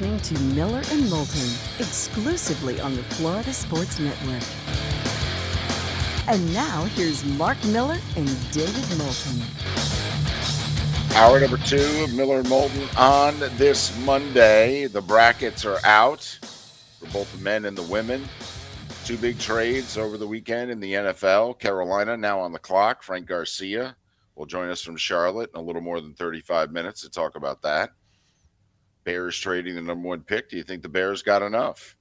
listening to Miller and Moulton exclusively on the Florida Sports Network. And now here's Mark Miller and David Moulton. Hour number two of Miller and Moulton on this Monday. The brackets are out for both the men and the women. Two big trades over the weekend in the NFL. Carolina now on the clock. Frank Garcia will join us from Charlotte in a little more than 35 minutes to talk about that. Bears trading the number one pick. Do you think the Bears got enough?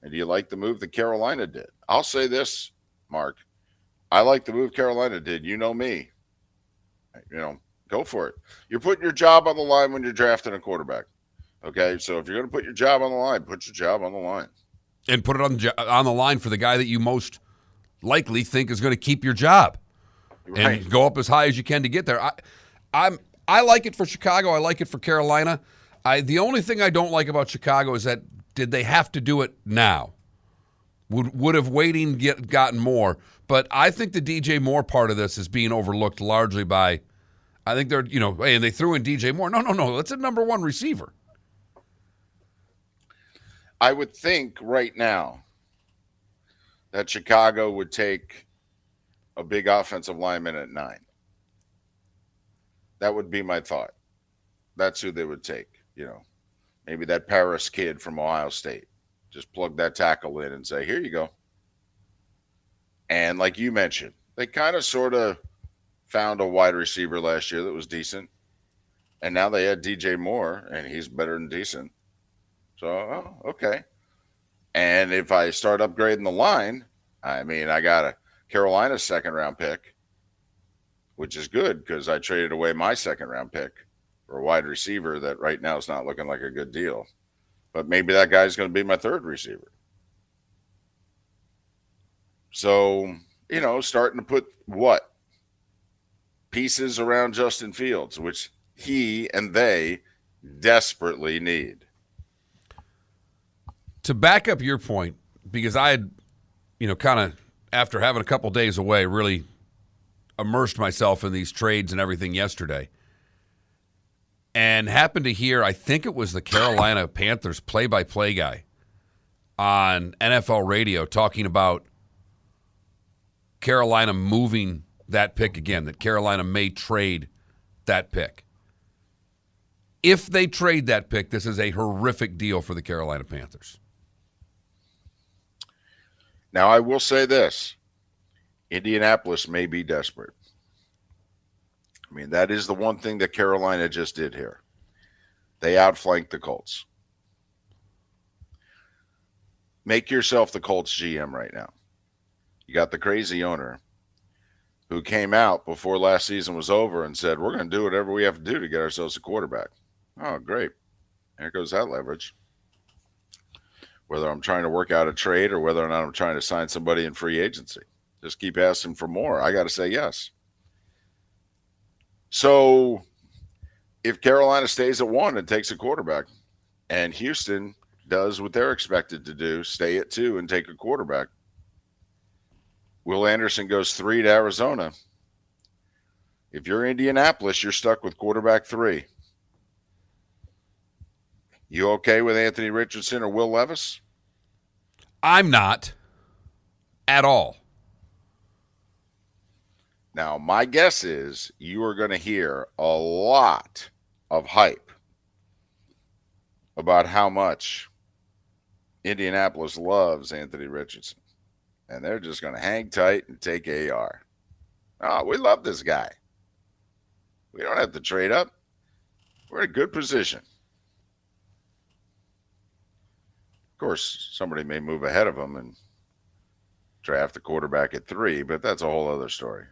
And do you like the move that Carolina did? I'll say this, Mark. I like the move Carolina did. You know me. You know, go for it. You're putting your job on the line when you're drafting a quarterback. Okay, so if you're going to put your job on the line, put your job on the line, and put it on the, on the line for the guy that you most likely think is going to keep your job, right. and go up as high as you can to get there. I, I'm I like it for Chicago. I like it for Carolina. I the only thing I don't like about Chicago is that did they have to do it now? Would would have waiting get gotten more? But I think the DJ Moore part of this is being overlooked largely by. I think they're you know, hey, and they threw in DJ Moore. No, no, no. That's a number one receiver. I would think right now that Chicago would take a big offensive lineman at nine. That would be my thought. That's who they would take you know, maybe that Paris kid from Ohio State. Just plug that tackle in and say, here you go. And like you mentioned, they kind of sort of found a wide receiver last year that was decent. And now they had DJ Moore, and he's better than decent. So, oh, okay. And if I start upgrading the line, I mean, I got a Carolina second round pick, which is good because I traded away my second round pick for a wide receiver that right now is not looking like a good deal. But maybe that guy's going to be my third receiver. So, you know, starting to put what? Pieces around Justin Fields, which he and they desperately need. To back up your point, because I had, you know, kind of after having a couple days away, really immersed myself in these trades and everything yesterday and happened to hear, I think it was the Carolina Panthers play by play guy on NFL radio talking about Carolina moving that pick again, that Carolina may trade that pick. If they trade that pick, this is a horrific deal for the Carolina Panthers. Now, I will say this Indianapolis may be desperate. I mean, that is the one thing that Carolina just did here. They outflanked the Colts. Make yourself the Colts GM right now. You got the crazy owner who came out before last season was over and said, We're going to do whatever we have to do to get ourselves a quarterback. Oh, great. There goes that leverage. Whether I'm trying to work out a trade or whether or not I'm trying to sign somebody in free agency, just keep asking for more. I got to say yes. So if Carolina stays at one and takes a quarterback, and Houston does what they're expected to do, stay at two and take a quarterback, Will Anderson goes three to Arizona. If you're Indianapolis, you're stuck with quarterback three. You okay with Anthony Richardson or Will Levis? I'm not at all. Now, my guess is you are going to hear a lot of hype about how much Indianapolis loves Anthony Richardson. And they're just going to hang tight and take AR. Oh, we love this guy. We don't have to trade up. We're in a good position. Of course, somebody may move ahead of him and draft the quarterback at three, but that's a whole other story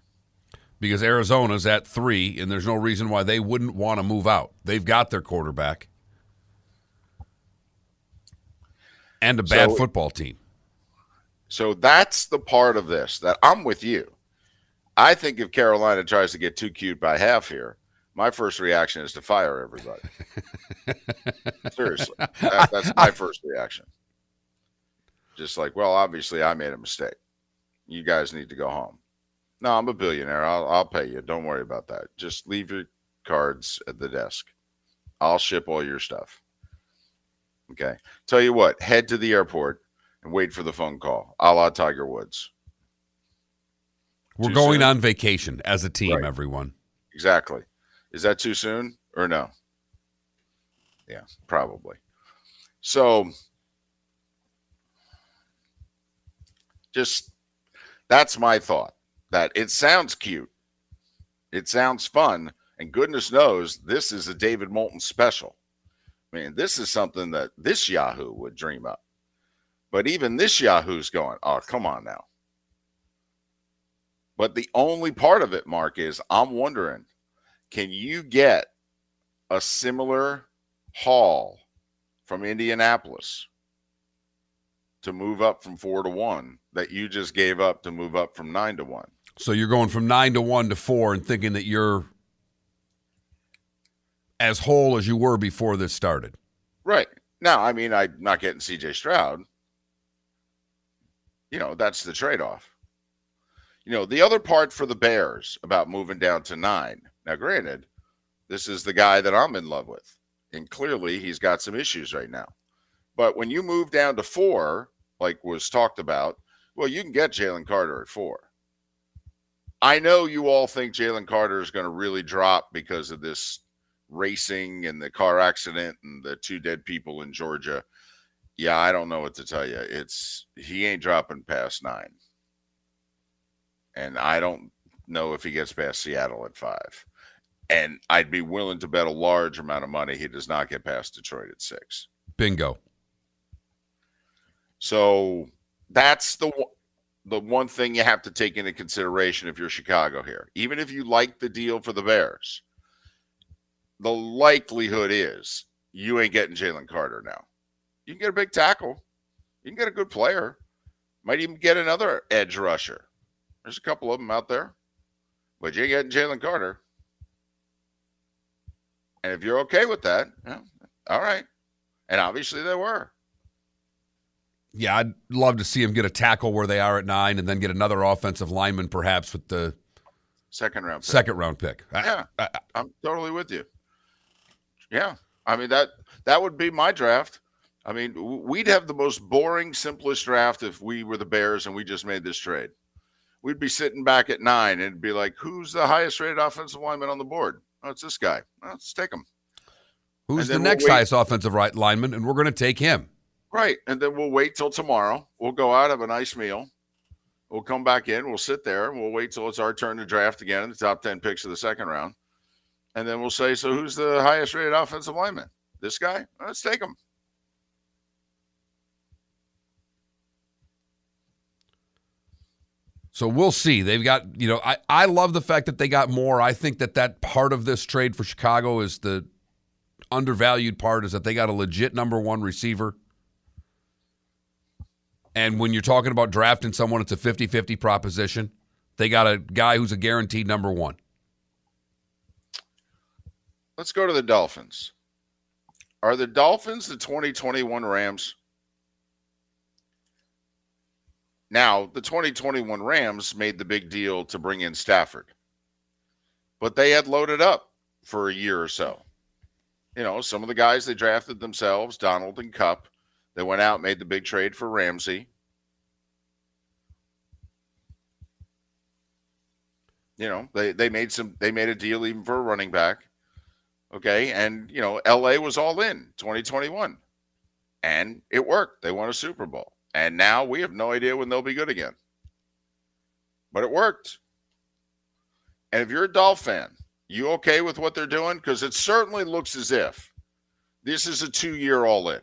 because Arizona's at three, and there's no reason why they wouldn't want to move out. They've got their quarterback and a bad so, football team. So that's the part of this that I'm with you. I think if Carolina tries to get too cute by half here, my first reaction is to fire everybody. Seriously, that, that's my first reaction. Just like, well, obviously I made a mistake. You guys need to go home. No, I'm a billionaire. I'll I'll pay you. Don't worry about that. Just leave your cards at the desk. I'll ship all your stuff. Okay. Tell you what, head to the airport and wait for the phone call, a la Tiger Woods. We're Too going soon? on vacation as a team, Right. everyone. Exactly. Is that too soon or no? Yeah, probably. So just that's my thought. That it sounds cute. It sounds fun. And goodness knows this is a David Moulton special. I mean, this is something that this Yahoo would dream up. But even this Yahoo's going, oh, come on now. But the only part of it, Mark, is I'm wondering can you get a similar haul from Indianapolis to move up from four to one that you just gave up to move up from nine to one? So you're going from nine to one to four and thinking that you're as whole as you were before this started. Right. Now, I mean, I'm not getting CJ Stroud. You know, that's the trade off. You know, the other part for the Bears about moving down to nine. Now, granted, this is the guy that I'm in love with. And clearly he's got some issues right now. But when you move down to four, like was talked about, well, you can get Jalen Carter at four. I know you all think Jalen Carter is going to really drop because of this racing and the car accident and the two dead people in Georgia. Yeah, I don't know what to tell you. It's he ain't dropping past nine. And I don't know if he gets past Seattle at five. And I'd be willing to bet a large amount of money he does not get past Detroit at six. Bingo. So that's the one- the one thing you have to take into consideration if you're Chicago here. Even if you like the deal for the Bears, the likelihood is you ain't getting Jalen Carter now. You can get a big tackle. You can get a good player. Might even get another edge rusher. There's a couple of them out there. But you ain't getting Jalen Carter. And if you're okay with that, yeah, all right. And obviously they were. Yeah, I'd love to see him get a tackle where they are at nine and then get another offensive lineman perhaps with the Second round pick. second round pick. Yeah. I- I'm totally with you. Yeah, I mean that that would be my draft. I mean, we'd have the most boring, simplest draft if we were the Bears and we just made this trade. We'd be sitting back at nine and be like, "Who's the highest rated offensive lineman on the board? Oh, it's this guy. Well, let's take him." who's the then we'll next highest offensive right lineman? And we're going to take him. Right, and then we'll wait till tomorrow. We'll go out have a nice meal. We'll come back in. We'll sit there we'll wait till it's our turn to draft again in the top ten picks of the second round, and then we'll say, "So who's the highest rated offensive lineman? This guy? Let's take him." So we'll see. They've got, you know, I, I love the fact that they got more. I think that that part of this trade for Chicago is the undervalued part is that they got a legit number one receiver. And when you're talking about drafting someone, it's a 50 50 proposition. They got a guy who's a guaranteed number one. Let's go to the Dolphins. Are the Dolphins the 2021 Rams? Now, the 2021 Rams made the big deal to bring in Stafford, but they had loaded up for a year or so. You know, some of the guys they drafted themselves, Donald and Kupp, they went out, made the big trade for Ramsey. You know, they they made some they made a deal even for a running back. Okay. And, you know, LA was all in 2021 and it worked. They won a Super Bowl. And now we have no idea when they'll be good again. But it worked. And if you're a Dolph fan, you okay with what they're doing? Because it certainly looks as if this is a two year all in.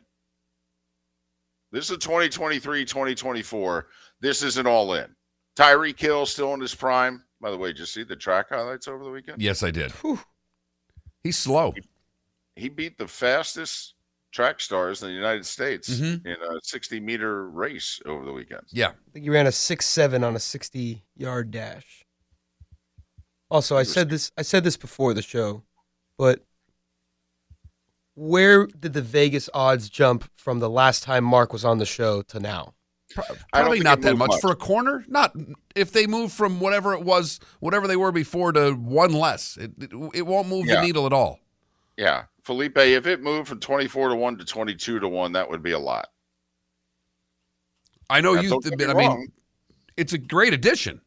This is a 2023, 2024. This is an all in. Tyreek Hill still in his prime. By the way, did you see the track highlights over the weekend? Yes, I did. He's slow. he beat the fastest track stars in the United States Mhm. in a 60 meter race over the weekend. Yeah. I think he ran a six seven on a sixty yard dash. Also, I said this I said this before the show, but where did the Vegas odds jump from the last time Mark was on the show to now? Probably not that much. much. for a corner. Not if they move from whatever it was, whatever they were before to one less. It it, it won't move Yeah. the needle at all. Yeah, Felipe, if it moved from 24 to 1 to 22 to 1, that would be a lot. I know Now, you. don't I mean, wrong. it's a great addition.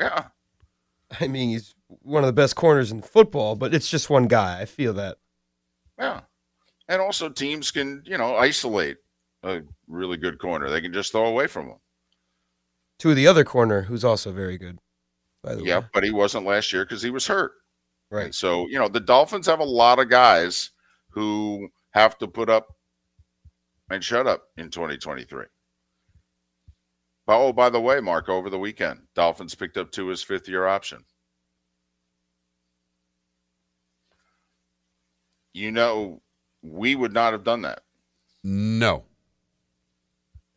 Yeah. I mean, he's one of the best corners in football, but it's just one guy. I feel that. Yeah. And also teams can, you know, isolate a really good corner. They can just throw away from him. To the other corner, who's also very good, by the Yeah, way. but he wasn't last year because he was hurt. And Right. so, you know, the Dolphins have a lot of guys who have to put up and shut up in 2023. Oh, by the way, Mark, over the weekend, Dolphins picked up to his fifth year option. You know, we would not have done that No.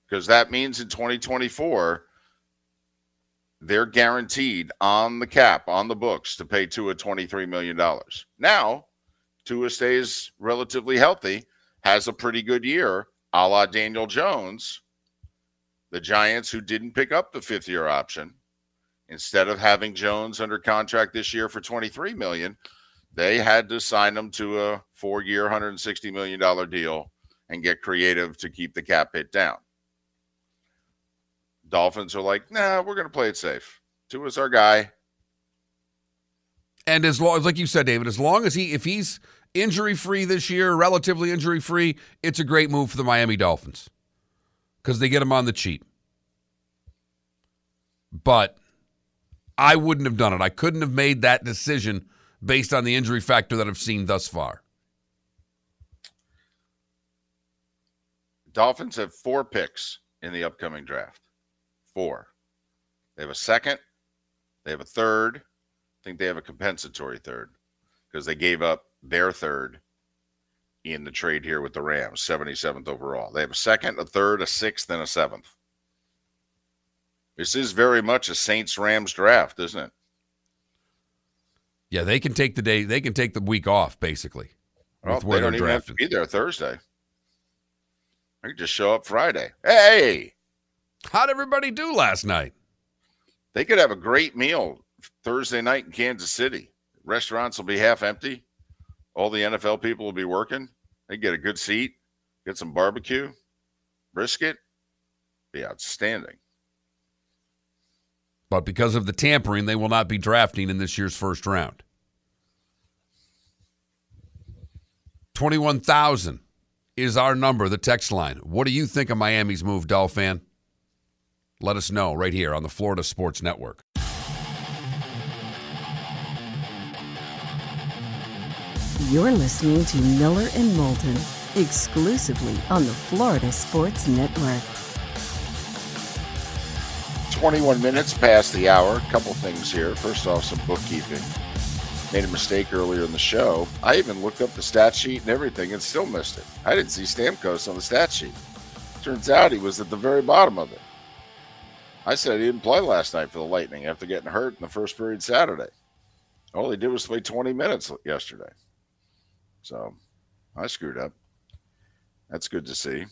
because that means in 2024, they're guaranteed on the cap, on the books, to pay Tua $23 million. Now, Tua stays relatively healthy, has a pretty good year, a la Daniel Jones. The Giants, who didn't pick up the fifth year option, instead of having Jones under contract this year for 23 million, they had to sign him to a four year, $160 million deal and get creative to keep the cap hit down. Dolphins are like, nah, we're going to play it safe. Tua's our guy. And as long as, like you said, David, as long as he if he's injury free this year, relatively injury free, it's a great move for the Miami Dolphins because they get him on the cheap. But I wouldn't have done it. I couldn't have made that decision based on the injury factor that I've seen thus far. Dolphins have four picks in the upcoming draft. Four. They have a second. They have a third. I think they have a compensatory third because they gave up their third in the trade here with the Rams, 77th overall. They have a second, a third, a sixth, and a seventh. This is very much a Saints Rams draft, isn't it? Yeah, they can take the day. They can take the week off basically. Well, they don't even have to be there Thursday. They could just show up Friday. Hey, How'd everybody do last night? they could have a great meal Thursday night in Kansas City. Restaurants will be half empty. All the NFL people will be working. They get a good seat, get some barbecue, brisket. Be outstanding. But because of the tampering, they will not be drafting in this year's first round. 21,000 is our number, the text line. What do you think of Miami's move, Dolphin? Let us know right here on the Florida Sports Network. You're listening to Miller and Moulton exclusively on the Florida Sports Network. 21 minutes past the hour. A couple things here. First off, some bookkeeping. Made a mistake earlier in the show. I even looked up the stat sheet and everything and still missed it. I didn't see Stamkos on the stat sheet. Turns out he was at the very bottom of it. I said he didn't play last night for the Lightning after getting hurt in the first period Saturday. All he did was play 20 minutes yesterday. So I screwed up. That's good to see,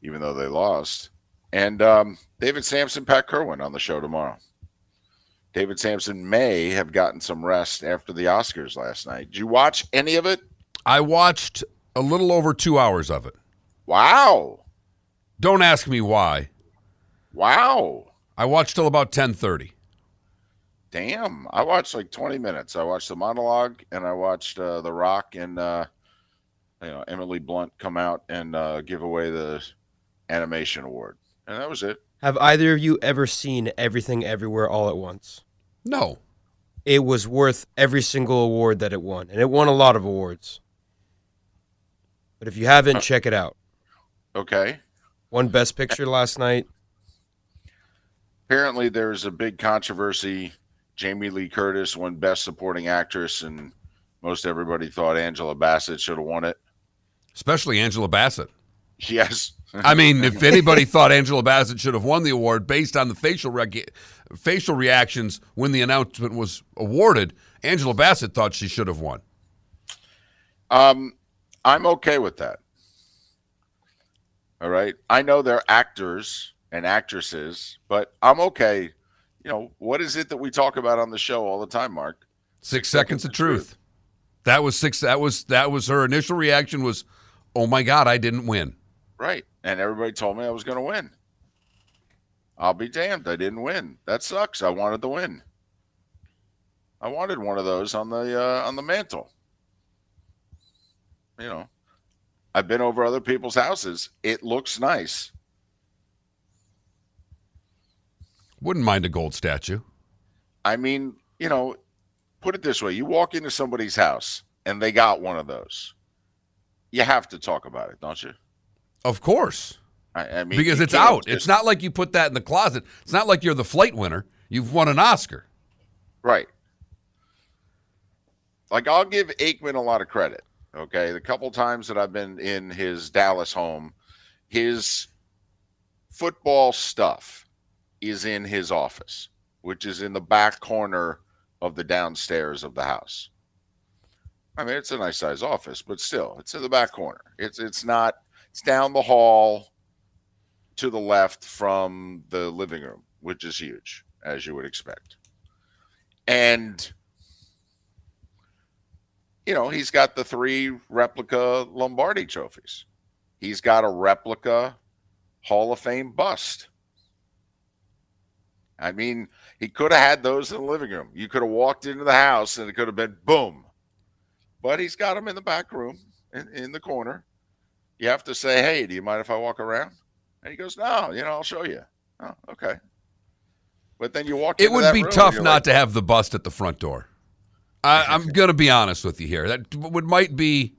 even though they lost. And um, David Samson, Pat Kirwan on the show tomorrow. David Samson may have gotten some rest after the Oscars last night. Did you watch any of it? I watched a little over two hours of it. Wow. Don't ask me why. Wow. I watched till about 10:30. Damn. I watched like 20 minutes. I watched the monologue and I watched uh, The Rock and uh, you know Emily Blunt come out and uh, give away the animation award. And that was it. Have either of you ever seen Everything Everywhere All at Once? No. It was worth every single award that it won, and it won a lot of awards. But if you haven't, uh, check it out. Okay. Won Best Picture last night. apparently there's a big controversy. Jamie Lee Curtis won Best Supporting Actress, and most everybody thought Angela Bassett should have won it. Especially Angela Bassett. Yes. I mean, if anybody thought Angela Bassett should have won the award based on the facial rec- facial reactions when the announcement was awarded, Angela Bassett thought she should have won. Um, I'm okay with that. All right. I know they're actors and actresses, but I'm okay. You know, what is it that we talk about on the show all the time, Mark? Six, seconds, of truth. That was six. That was that was her initial reaction was, "Oh my God, I didn't win." Right, and everybody told me I was going to win. I'll be damned, I didn't win. That sucks. I wanted to win. I wanted one of those on the uh, on the mantle. You know, I've been over other people's houses. It looks nice. Wouldn't mind a gold statue. I mean, you know, put it this way: you walk into somebody's house and they got one of those. You have to talk about it, don't you? Of course. I, I mean, because it's out. just- It's not like you put that in the closet. It's not like you're the flight winner. You've won an Oscar. Right. Like I'll give Aikman a lot of credit. Okay, the couple times that I've been in his Dallas home, his football stuff is in his office, which is in the back corner of the downstairs of the house. I mean, it's a nice size office, but still, it's in the back corner. It's it's not. It's down the hall to the left from the living room, which is huge, as you would expect. And you know, he's got the three replica Lombardi trophies. He's got a replica Hall of Fame bust. I mean, he could have had those in the living room. You could have walked into the house and it could have been boom. But he's got them in the back room in, in the corner. You have to say, hey, do you mind if I walk around? And he goes, no, you know, I'll show you. Oh, okay. But then you walk It would be tough not like, to have the bust at the front door. I, I'm going to be honest with you here. That would might be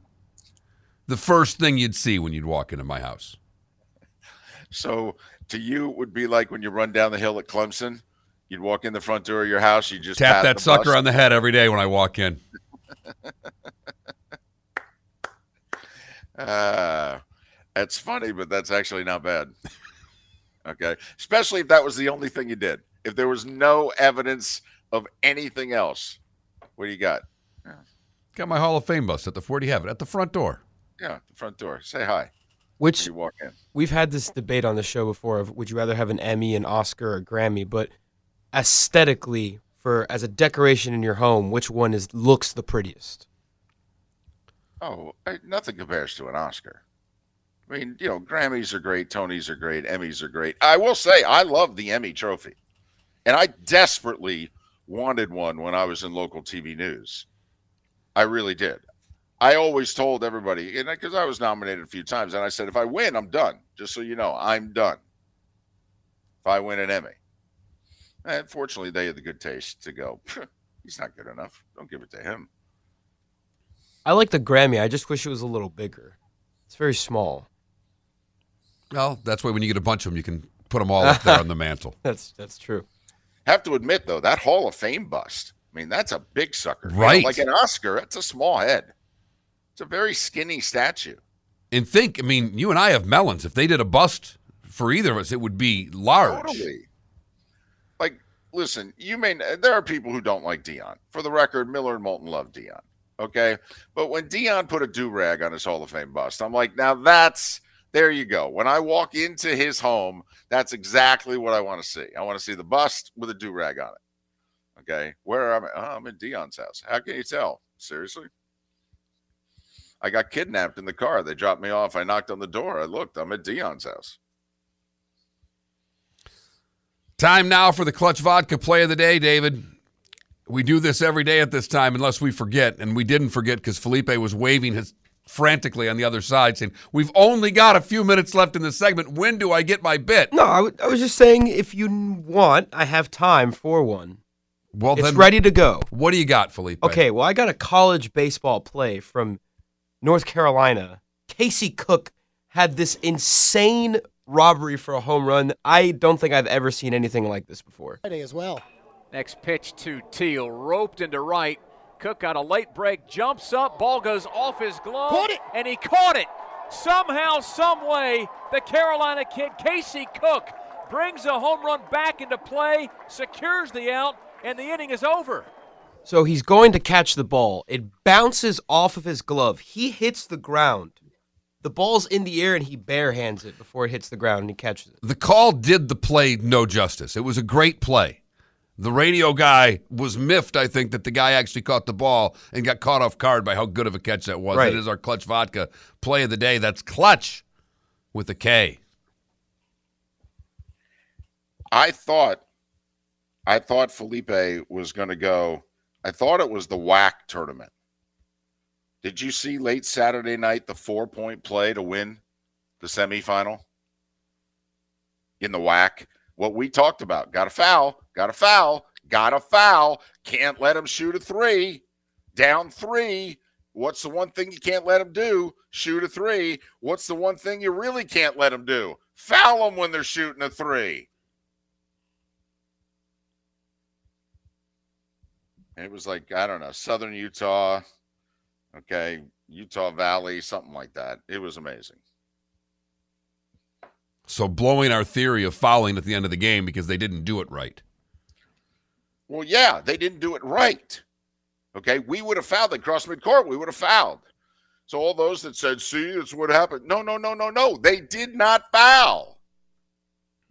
the first thing you'd see when you'd walk into my house. So to you, it would be like when you run down the hill at Clemson. You'd walk in the front door of your house. You just Tap that sucker bust. on the head every day when I walk in. Uh, that's funny, but that's actually not bad. Okay, especially if that was the only thing you did. If there was no evidence of anything else, what do you got? Got my Hall of Fame bust at the where do you have it? At the front door. Yeah, the front door. Say hi. Which You walk in. we've had this debate on the show before of would you rather have an Emmy, an Oscar, or a Grammy, but aesthetically, for as a decoration in your home, which one is looks the prettiest? Oh, I, nothing compares to an Oscar. I mean, you know, Grammys are great, Tonys are great, Emmys are great. I will say, I love the Emmy trophy, and I desperately wanted one when I was in local TV news. I really did. I always told everybody, and because I was nominated a few times, and I said, if I win, I'm done. Just so you know, I'm done. If I win an Emmy, and fortunately, they had the good taste to go. He's not good enough. Don't give it to him. I like the Grammy. I just wish it was a little bigger. It's very small. Well, that's why when you get a bunch of them, you can put them all up there on the mantle. That's that's true. Have to admit though, that Hall of Fame bust. I mean, that's a big sucker. You know, Right. like an Oscar, that's a small head. It's a very skinny statue. And think, I mean, you and I have melons. If they did a bust for either of us, it would be large. Totally. Like, listen, you may there are people who don't like Deion. For the record, Miller and Moulton love Deion. Okay. But when Deion put a do-rag on his Hall of Fame bust, I'm like, now that's there you go. When I walk into his home, that's exactly what I want to see. I want to see the bust with a do-rag on it. Okay. Where am I? Oh, I'm in Deion's house. How can you tell? Seriously? I got kidnapped in the car. They dropped me off. I knocked on the door. I looked. I'm at Deion's house. Time now for the Clutch Vodka play of the day, David. We do this every day at this time unless we forget, and we didn't forget because Felipe was waving his frantically on the other side saying, We've only got a few minutes left in the segment. When do I get my bit? No, I, w- I was just saying if you want, I have time for one. Well, It's then, ready to go. what do you got, Felipe? Okay, well, I got a college baseball play from North Carolina. Casey Cooke had this insane robbery for a home run. I don't think I've ever seen anything like this before. Friday as well. Next pitch to Teal, roped into right. Cooke got a late break, jumps up, ball goes off his glove, it. and he caught it. Somehow, some way, the Carolina kid Casey Cooke brings a home run back into play, secures the out, and the inning is over. So he's going to catch the ball. It bounces off of his glove. He hits the ground. The ball's in the air and he barehands it before it hits the ground and he catches it. The call did the play no justice. It was a great play. The radio guy was miffed, I think, that the guy actually caught the ball and got caught off guard by how good of a catch that was. Right. It is our Clutch Vodka play of the day. That's Clutch with a K. I thought, I thought Felipe was going to go. I thought it was the WAC tournament. Did you see late Saturday night the four point play to win the semifinal in the WAC? What we talked about got a foul, got a foul, got a foul. Can't let him shoot a three. Down three. What's the one thing you can't let him do? Shoot a three. What's the one thing you really can't let him do? Foul them when they're shooting a three. And it was like, I don't know, Southern Utah, okay, Utah Valley, something like that. It was amazing. So blowing our theory of fouling at the end of the game because they didn't do it right. Well, yeah, they didn't do it right. Okay, we would have fouled. They crossed midcourt. We would have fouled. So all those that said, "See, that's what happened." No, no, no, no, no. They did not foul.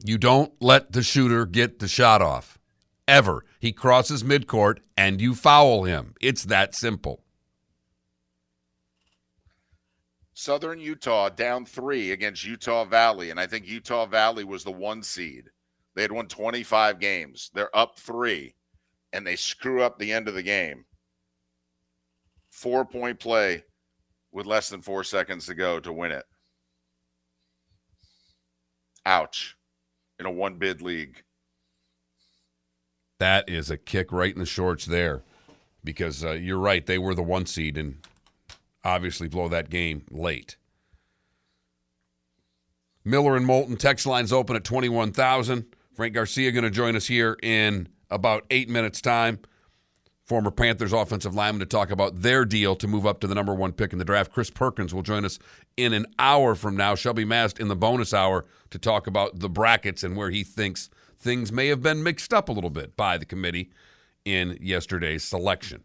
You don't let the shooter get the shot off. Ever. He crosses midcourt and you foul him. It's that simple. Southern Utah down three against Utah Valley, and I think Utah Valley was the one seed. They had won 25 games. They're up three, and they screw up the end of the game. Four point play with less than four seconds to go to win it. Ouch. In a one bid league. That is a kick right in the shorts there because uh, you're right. They were the one seed and obviously blow that game late. Miller and Moulton text lines open at 21,000. Frank Garcia going to join us here in about eight minutes' time. Former Panthers offensive lineman to talk about their deal to move up to the number one pick in the draft. Chris Perkins will join us in an hour from now. Shelby Mast in the bonus hour to talk about the brackets and where he thinks things may have been mixed up a little bit by the committee in yesterday's selection.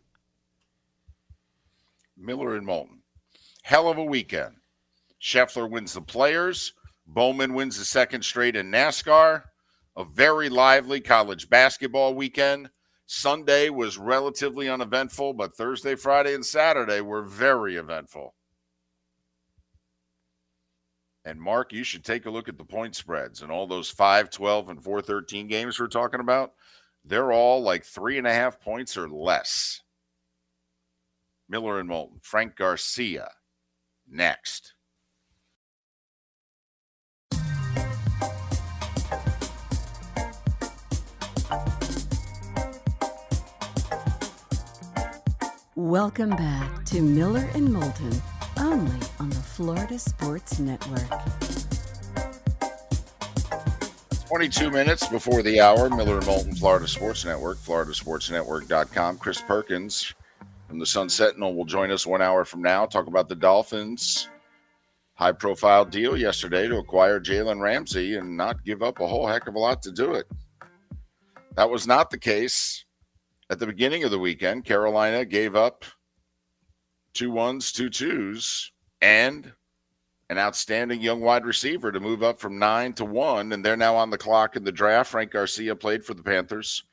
Miller and Moulton. Hell of a weekend. Scheffler wins the players. Bowman wins the second straight in NASCAR. A very lively college basketball weekend. Sunday was relatively uneventful, but Thursday, Friday, and Saturday were very eventful. And Mark, you should take a look at the point spreads and all those 5, 12, and 4, 13 games we're talking about. They're all like three and a half points or less. Miller and Moulton, Frank Garcia next. Welcome back to Miller and Moulton, only on the Florida Sports Network. 22 minutes before the hour, Miller and Moulton, Florida Sports Network, floridasportsnetwork.com. Chris Perkins from the Sun Sentinel will join us one hour from now, talk about the Dolphins' high profile deal yesterday to acquire Jalen Ramsey and not give up a whole heck of a lot to do it. That was not the case at the beginning of the weekend. Carolina gave up two ones, two twos, and an outstanding young wide receiver to move up from nine to one, and they're now on the clock in the draft. Frank Garcia played for the Panthers.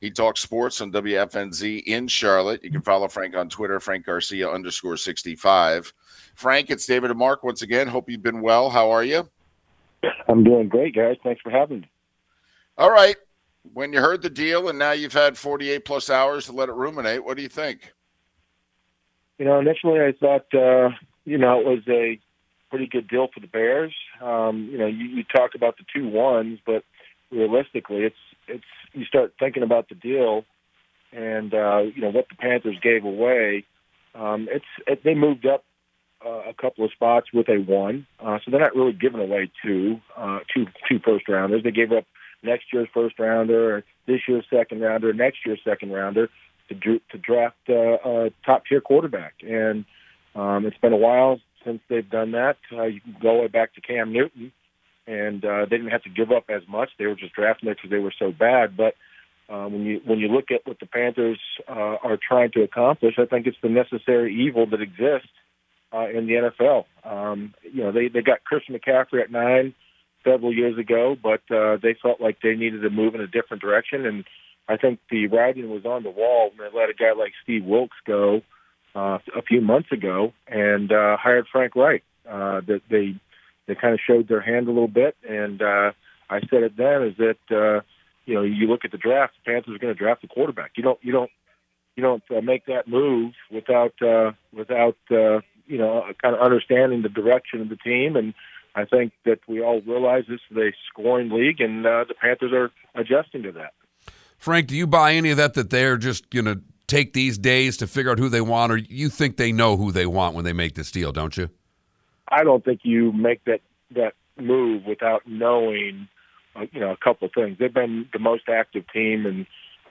He talks sports on WFNZ in Charlotte. You can follow Frank on Twitter, Frank Garcia underscore 65. Frank, it's David and Mark once again. Hope you've been well. How are you? I'm doing great, guys. Thanks for having me. All right. When you heard the deal and now you've had 48 plus hours to let it ruminate, what do you think? You know, initially I thought, uh, you know, it was a pretty good deal for the Bears. Um, you know, you, you talk about the two ones, but realistically, it's it's you start thinking about the deal and uh, you know what the Panthers gave away. Um, it's it, they moved up uh, a couple of spots with a one, uh, so they're not really giving away two uh, two two first rounders. They gave up next year's first rounder, this year's second rounder, next year's second rounder to to draft uh, a top tier quarterback. And um, it's been a while since they've done that. Uh, you can go way back to Cam Newton, and uh, they didn't have to give up as much. They were just drafting it because they were so bad. But uh, when you when you look at what the Panthers uh, are trying to accomplish, I think it's the necessary evil that exists uh, in the NFL. Um, you know, they they got Christian McCaffrey at nine several years ago, but uh, they felt like they needed to move in a different direction, and I think the writing was on the wall when they let a guy like Steve Wilks go uh, a few months ago and uh, hired Frank Reich. Uh, that they they kind of showed their hand a little bit, and uh, I said it then is that uh, you know you look at the draft, the Panthers are going to draft the quarterback. You don't you don't you don't uh, make that move without uh, without uh, you know kind of understanding the direction of the team and. I think that we all realize this is a scoring league, and uh, the Panthers are adjusting to that. Frank, do you buy any of that? That they're just going to take these days to figure out who they want, or you think they know who they want when they make this deal? Don't you? I don't think you make that that move without knowing, uh, you know, a couple things. They've been the most active team, and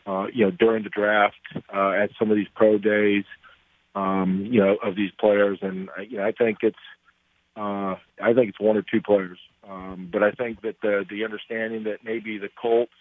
uh, you know, during the draft, uh, at some of these pro days, um, you know, of these players, and uh, you know, I think it's, uh, I think it's one or two players, um, but I think that the the understanding that maybe the Colts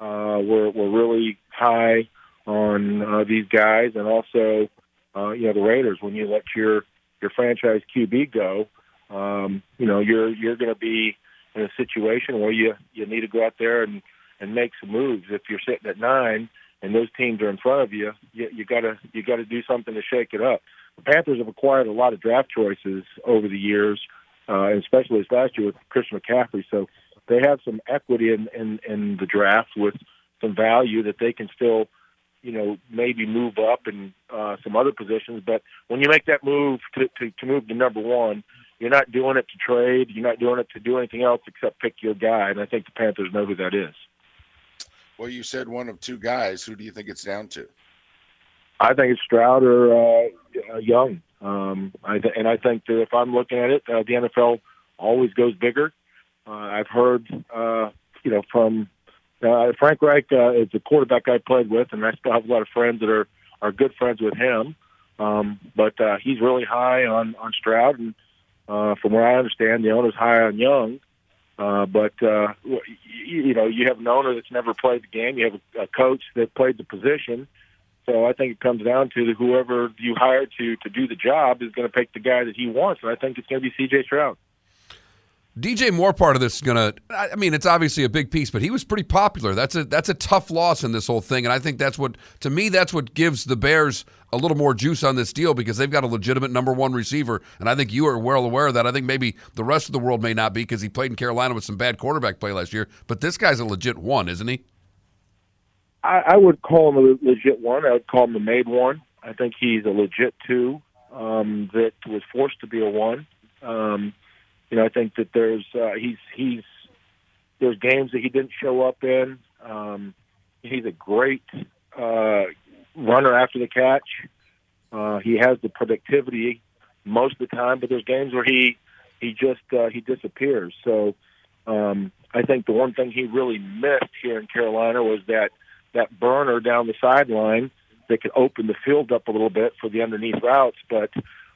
uh, were were really high on uh, these guys, and also, uh, you know, the Raiders. When you let your your franchise QB go, um, you know, you're you're going to be in a situation where you you need to go out there and and make some moves. If you're sitting at nine and those teams are in front of you, you, you gotta you gotta do something to shake it up. The Panthers have acquired a lot of draft choices over the years, uh, especially this last year with Christian McCaffrey. So they have some equity in, in in the draft with some value that they can still you know, maybe move up in uh, some other positions. But when you make that move to, to, to move to number one, you're not doing it to trade. You're not doing it to do anything else except pick your guy. And I think the Panthers know who that is. Well, you said one of two guys. Who do you think it's down to? I think it's Stroud or uh, Young. Um, I th- and I think that if I'm looking at it, uh, the NFL always goes bigger. Uh, I've heard, uh, you know, from uh, Frank Reich uh, is the quarterback I played with, and I still have a lot of friends that are are good friends with him. Um, but uh, he's really high on on Stroud, and uh, from what I understand, the owner's high on Young. Uh, but uh, you, you know, you have an owner that's never played the game. You have a, a coach that played the position. So I think it comes down to whoever you hire to to do the job is going to pick the guy that he wants, and I think it's going to be C.J. Stroud. DJ Moore part of this is gonna. I mean, it's obviously a big piece, but he was pretty popular. That's a that's a tough loss in this whole thing, and I think that's what to me that's what gives the Bears a little more juice on this deal because they've got a legitimate number one receiver, and I think you are well aware of that. I think maybe the rest of the world may not be because he played in Carolina with some bad quarterback play last year, but this guy's a legit one, isn't he? I, I would call him a legit one. I would call him a made one. I think he's a legit two um, that was forced to be a one. Um, you know, I think that there's uh, he's he's there's games that he didn't show up in. Um, he's a great uh, runner after the catch. Uh, he has the productivity most of the time, but there's games where he he just uh, he disappears. So um, I think the one thing he really missed here in Carolina was that that burner down the sideline that could open the field up a little bit for the underneath routes. But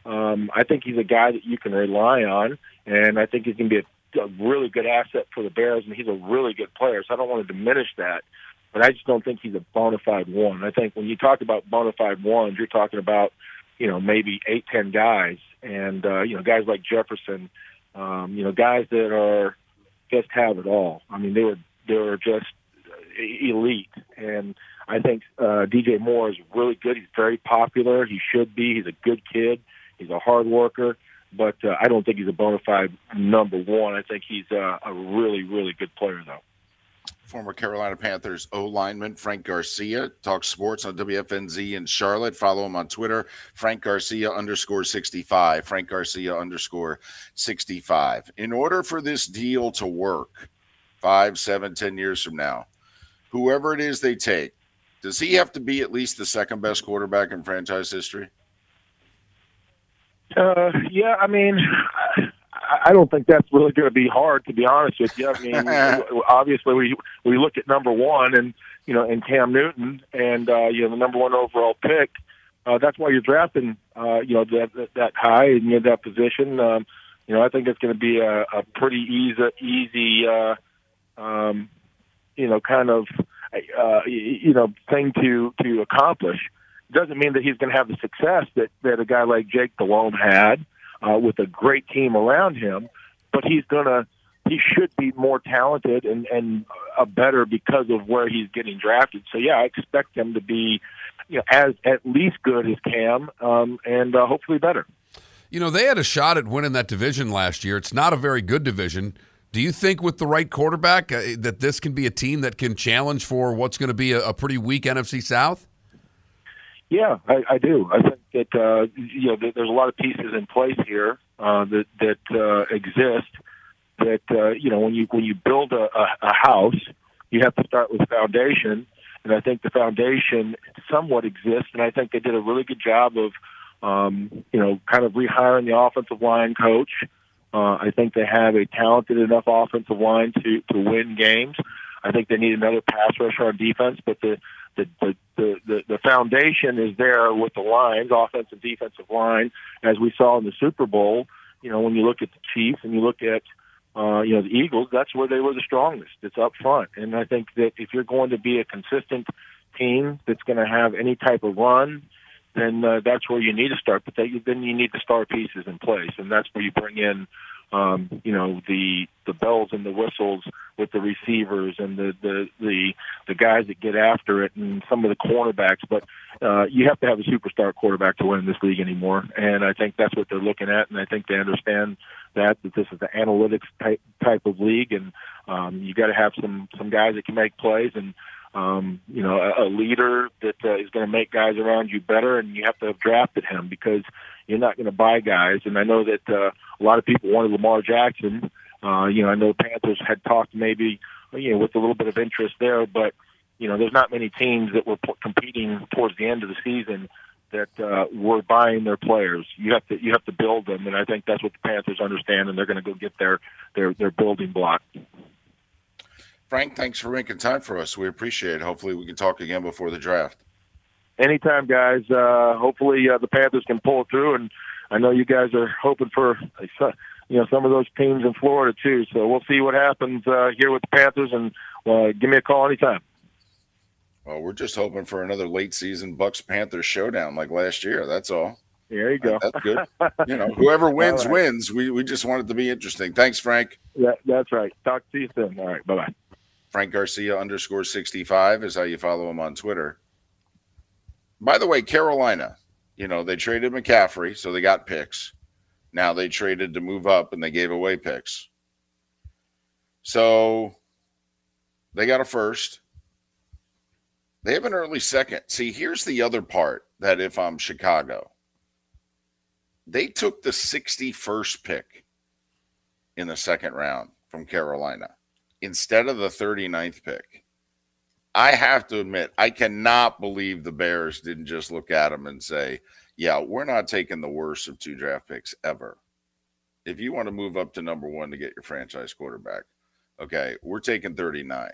um, I think he's a guy that you can rely on, and I think he's going to be a, a really good asset for the Bears, and he's a really good player. So I don't want to diminish that, but I just don't think he's a bona fide one. I think when you talk about bona fide ones, you're talking about you know maybe eight, ten guys, and uh, you know guys like Jefferson, um, you know guys that are just have it all. I mean, they were they were just elite, and I think uh, DJ Moore is really good. He's very popular. He should be. He's a good kid. He's a hard worker, but uh, I don't think he's a bona fide number one. I think he's uh, a really, really good player, though. Former Carolina Panthers O lineman Frank Garcia talks sports on WFNZ in Charlotte. Follow him on Twitter, Frank Garcia underscore 65. Frank Garcia underscore 65. In order for this deal to work five, seven, ten years from now, whoever it is they take, does he have to be at least the second best quarterback in franchise history? Uh, yeah, I mean, I don't think that's really going to be hard, to be honest with you. I mean, obviously, we we look at number one, and you know, and Cam Newton, and uh, you know, the number one overall pick. Uh, that's why you're drafting, uh, you know, that that, that high and you in that position. Um, you know, I think it's going to be a, a pretty easy, easy, uh, um, you know, kind of, uh, you know, thing to to accomplish doesn't mean that he's going to have the success that that a guy like Jake Delhomme had uh, with a great team around him. But he's going to he should be more talented and and a better because of where he's getting drafted. So yeah, I expect him to be, you know, as at least good as Cam, um, and uh, hopefully better. You know, they had a shot at winning that division last year. It's not a very good division. Do you think with the right quarterback uh, that this can be a team that can challenge for what's going to be a, a pretty weak NFC South? Yeah, I, I do. I think that uh, you know there's a lot of pieces in place here uh, that that uh, exist. That uh, you know when you when you build a, a, a house, you have to start with foundation, and I think the foundation somewhat exists. And I think they did a really good job of um, you know kind of rehiring the offensive line coach. Uh, I think they have a talented enough offensive line to to win games. I think they need another pass rusher on defense, but the the the the, the, foundation is there with the lines, offensive, defensive line, as we saw in the Super Bowl. You know, when you look at the Chiefs and you look at uh, you know the Eagles, that's where they were the strongest. It's up front, and I think that if you're going to be a consistent team that's going to have any type of run, then uh, that's where you need to start. But that, then you need the star pieces in place, and that's where you bring in, um, you know, the the bells and the whistles with the receivers and the the the the guys that get after it, and some of the cornerbacks. But uh, you have to have a superstar quarterback to win in this league anymore, and I think that's what they're looking at, and I think they understand that that this is the analytics type type of league, and um, you got to have some some guys that can make plays. And um, you know, a, a leader that uh, is going to make guys around you better, and you have to have drafted him because you're not going to buy guys. And I know that uh, a lot of people wanted Lamar Jackson. Uh, you know, I know the Panthers had talked maybe, you know, with a little bit of interest there, but you know, there's not many teams that were p- competing towards the end of the season that uh, were buying their players. You have to you have to build them, and I think that's what the Panthers understand, and they're going to go get their their their building block. Frank, thanks for making time for us. We appreciate it. Hopefully, we can talk again before the draft. Anytime, guys. Uh, hopefully, uh, the Panthers can pull through, and I know you guys are hoping for you know some of those teams in Florida too. So we'll see what happens uh, here with the Panthers, and uh, give me a call anytime. Well, we're just hoping for another late season Bucks Panthers showdown like last year. That's all. There you go. That's good. you know, whoever wins right. wins. We we just want it to be interesting. Thanks, Frank. Yeah, that's right. Talk to you soon. All right. Bye bye. Frank Garcia underscore 65 is how you follow him on Twitter. By the way, Carolina, you know, they traded McCaffrey, so they got picks. Now they traded to move up and they gave away picks. So they got a first. They have an early second. See, here's the other part that if I'm Chicago, they took the 61st pick in the second round from Carolina instead of the 39th pick. I have to admit, I cannot believe the Bears didn't just look at him and say, yeah, we're not taking the worst of two draft picks ever. If you want to move up to number one to get your franchise quarterback, okay, we're taking 39. I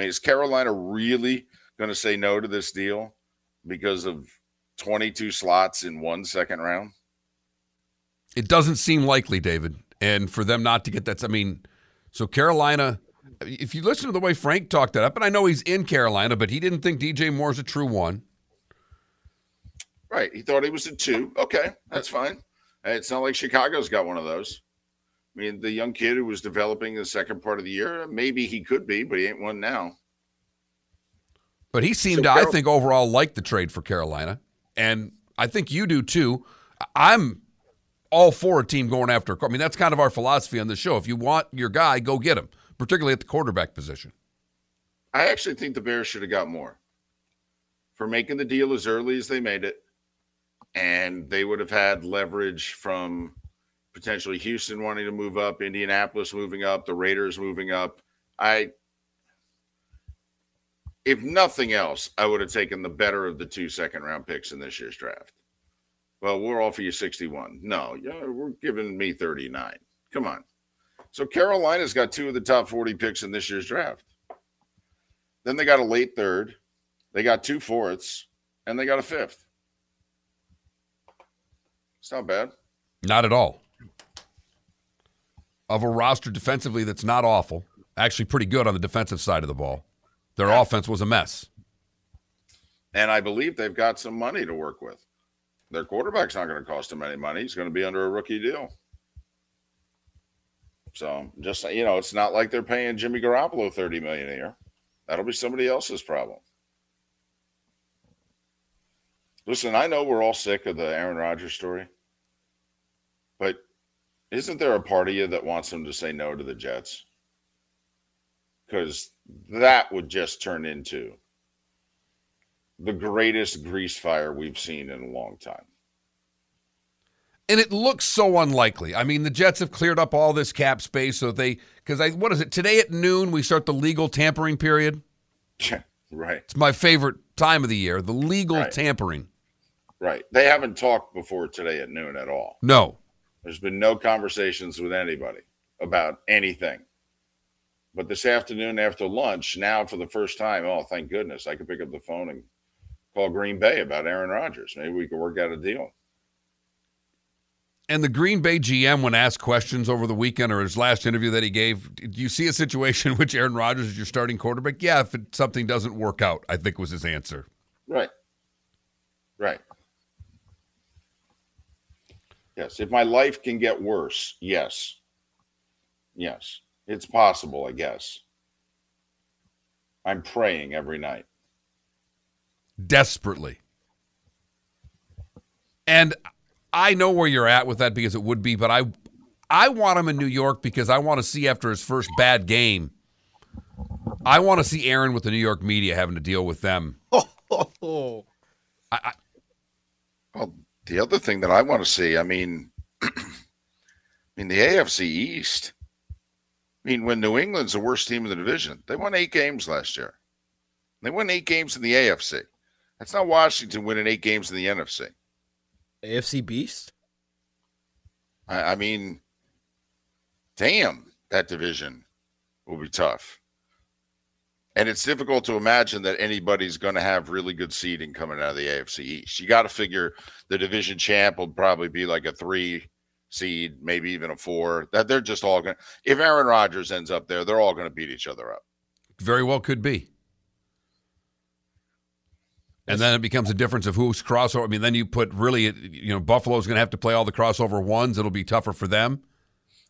mean, is Carolina really going to say no to this deal because of 22 slots in one second round? It doesn't seem likely, David. And for them not to get that, I mean, so Carolina, if you listen to the way Frank talked that up, and I know he's in Carolina, but he didn't think DJ Moore's a true one. Right. He thought he was a two. Okay, that's fine. It's not like Chicago's got one of those. I mean, the young kid who was developing the second part of the year, maybe he could be, but he ain't one now. But he seemed so to, Carol- I think, overall like the trade for Carolina. And I think you do too. I'm all for a team going after. I mean, that's kind of our philosophy on the show. If you want your guy, go get him, particularly at the quarterback position. I actually think the Bears should have got more for making the deal as early as they made it, and they would have had leverage from potentially Houston wanting to move up, Indianapolis moving up, the Raiders moving up. I, if nothing else, I would have taken the better of the two second round picks in this year's draft. Well, we'll offer you 61. No, yeah, we're giving me 39. Come on. So Carolina's got two of the top 40 picks in this year's draft. Then they got a late third, they got two fourths, and they got a fifth. It's not bad. Not at all. Of a roster defensively that's not awful, actually pretty good on the defensive side of the ball. Their yeah. offense was a mess. And I believe they've got some money to work with. Their quarterback's not going to cost them any money. He's going to be under a rookie deal. So just you know, it's not like they're paying Jimmy Garoppolo thirty million a year. That'll be somebody else's problem. Listen, I know we're all sick of the Aaron Rodgers story, but isn't there a part of you that wants him to say no to the Jets? Because that would just turn into the greatest grease fire we've seen in a long time. And it looks so unlikely. I mean, the Jets have cleared up all this cap space, so they because I what is it today at noon we start the legal tampering period. right. It's my favorite time of the year, the legal Right. tampering. Right. They haven't talked before today at noon at all. No, There's been no conversations with anybody about anything. But this afternoon after lunch, now for the first time, oh, thank goodness, I could pick up the phone and call Green Bay about Aaron Rodgers. Maybe we could work out a deal. And the Green Bay GM, when asked questions over the weekend or his last interview that he gave, do you see a situation in which Aaron Rodgers is your starting quarterback? Yeah, if it, something doesn't work out, I think was his answer. Right. Right. Yes. If my life can get worse, yes. Yes. It's possible, I guess. I'm praying every night. Desperately. And I know where you're at with that because it would be, but I I want him in New York because I want to see after his first bad game. I want to see Aaron with the New York media having to deal with them. Oh, I. Well, the other thing that I want to see, I mean, I mean the AFC East. I mean, when New England's the worst team in the division, they won eight games last year. They won eight games in the AFC. That's not Washington winning eight games in the NFC. AFC Beast. I, I mean, damn, that division will be tough. And it's difficult to imagine that anybody's going to have really good seeding coming out of the AFC East. You got to figure the division champ will probably be like a three seed, maybe even a four. That they're just all going to, if Aaron Rodgers ends up there, they're all going to beat each other up. Very well could be. And then it becomes a difference of who's crossover. I mean, then you put really, you know, Buffalo's going to have to play all the crossover ones. It'll be tougher for them.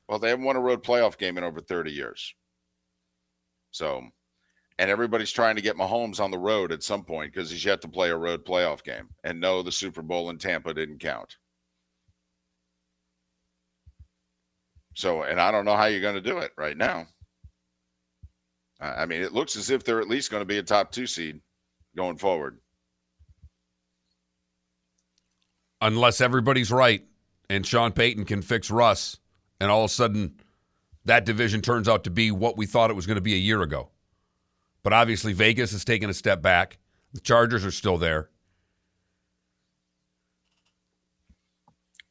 Well, they haven't won a road playoff game in over 30 years. So, and everybody's trying to get Mahomes on the road at some point because he's yet to play a road playoff game. And no, the Super Bowl in Tampa didn't count. So, and I don't know how you're going to do it right now. I mean, it looks as if they're at least going to be a top two seed going forward. Unless everybody's right and Sean Payton can fix Russ, and all of a sudden that division turns out to be what we thought it was going to be a year ago. But obviously, Vegas has taken a step back. The Chargers are still there.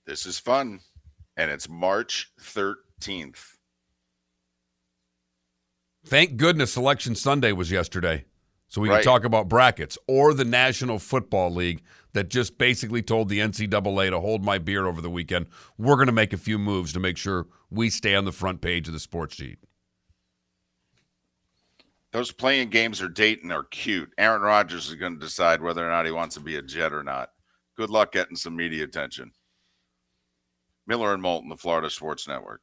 This is fun. And it's March 13th. Thank goodness Selection Sunday was yesterday. So we Right. can talk about brackets or the National Football League that just basically told the NCAA to hold my beer over the weekend. We're going to make a few moves to make sure we stay on the front page of the sports sheet. Those playing games are dating are cute. Aaron Rodgers is going to decide whether or not he wants to be a Jet or not. Good luck getting some media attention. Miller and Moulton, the Florida Sports Network.